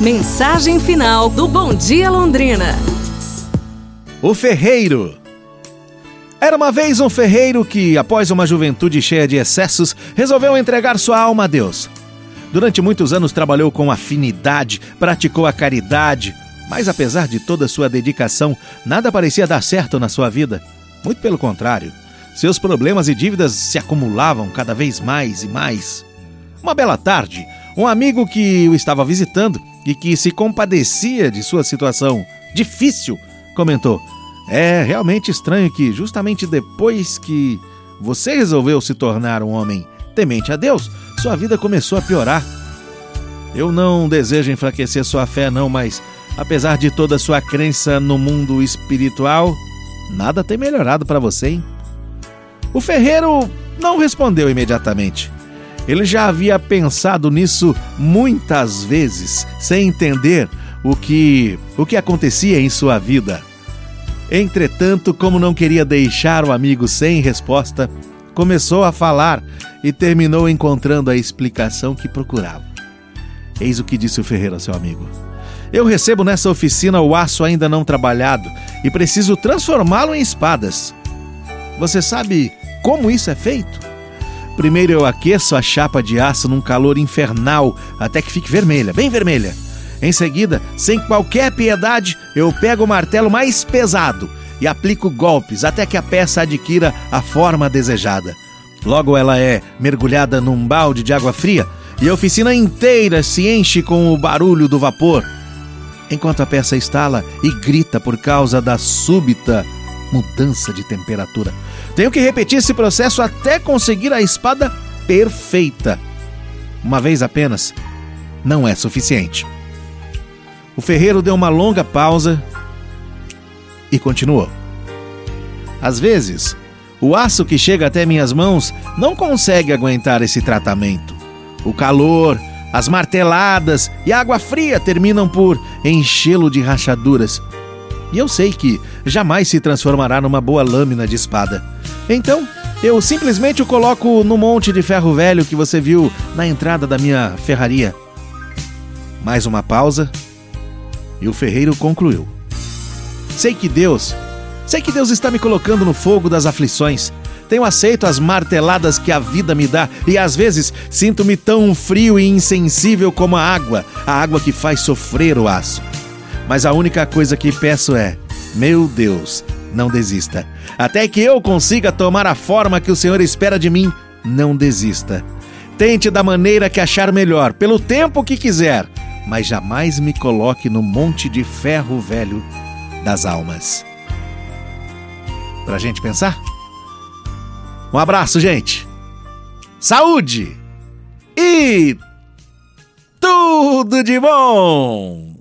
Mensagem final do Bom Dia Londrina. O Ferreiro. Era uma vez um ferreiro que, após uma juventude cheia de excessos, resolveu entregar sua alma a Deus. Durante muitos anos trabalhou com afinidade, praticou a caridade, mas apesar de toda sua dedicação, nada parecia dar certo na sua vida. Muito pelo contrário, seus problemas e dívidas se acumulavam cada vez mais e mais. Uma bela tarde, um amigo que o estava visitando e que se compadecia de sua situação difícil comentou: É realmente estranho que, justamente depois que você resolveu se tornar um homem temente a Deus, sua vida começou a piorar. Eu não desejo enfraquecer sua fé, não, mas apesar de toda sua crença no mundo espiritual, nada tem melhorado para você, hein? O ferreiro não respondeu imediatamente. Ele já havia pensado nisso muitas vezes, sem entender o que o que acontecia em sua vida. Entretanto, como não queria deixar o amigo sem resposta, começou a falar e terminou encontrando a explicação que procurava. Eis o que disse o ferreiro a seu amigo. Eu recebo nessa oficina o aço ainda não trabalhado e preciso transformá-lo em espadas. Você sabe como isso é feito? Primeiro eu aqueço a chapa de aço num calor infernal até que fique vermelha, bem vermelha. Em seguida, sem qualquer piedade, eu pego o martelo mais pesado e aplico golpes até que a peça adquira a forma desejada. Logo ela é mergulhada num balde de água fria e a oficina inteira se enche com o barulho do vapor, enquanto a peça estala e grita por causa da súbita mudança de temperatura. Tenho que repetir esse processo até conseguir a espada perfeita. Uma vez apenas não é suficiente. O ferreiro deu uma longa pausa e continuou. Às vezes, o aço que chega até minhas mãos não consegue aguentar esse tratamento. O calor, as marteladas e a água fria terminam por enchê-lo de rachaduras. E eu sei que jamais se transformará numa boa lâmina de espada. Então, eu simplesmente o coloco no monte de ferro velho que você viu na entrada da minha ferraria. Mais uma pausa e o ferreiro concluiu: Sei que Deus, sei que Deus está me colocando no fogo das aflições. Tenho aceito as marteladas que a vida me dá e às vezes sinto-me tão frio e insensível como a água, a água que faz sofrer o aço. Mas a única coisa que peço é: meu Deus, não desista. Até que eu consiga tomar a forma que o Senhor espera de mim, não desista. Tente da maneira que achar melhor, pelo tempo que quiser, mas jamais me coloque no monte de ferro velho das almas. Pra gente pensar? Um abraço, gente. Saúde! E tudo de bom!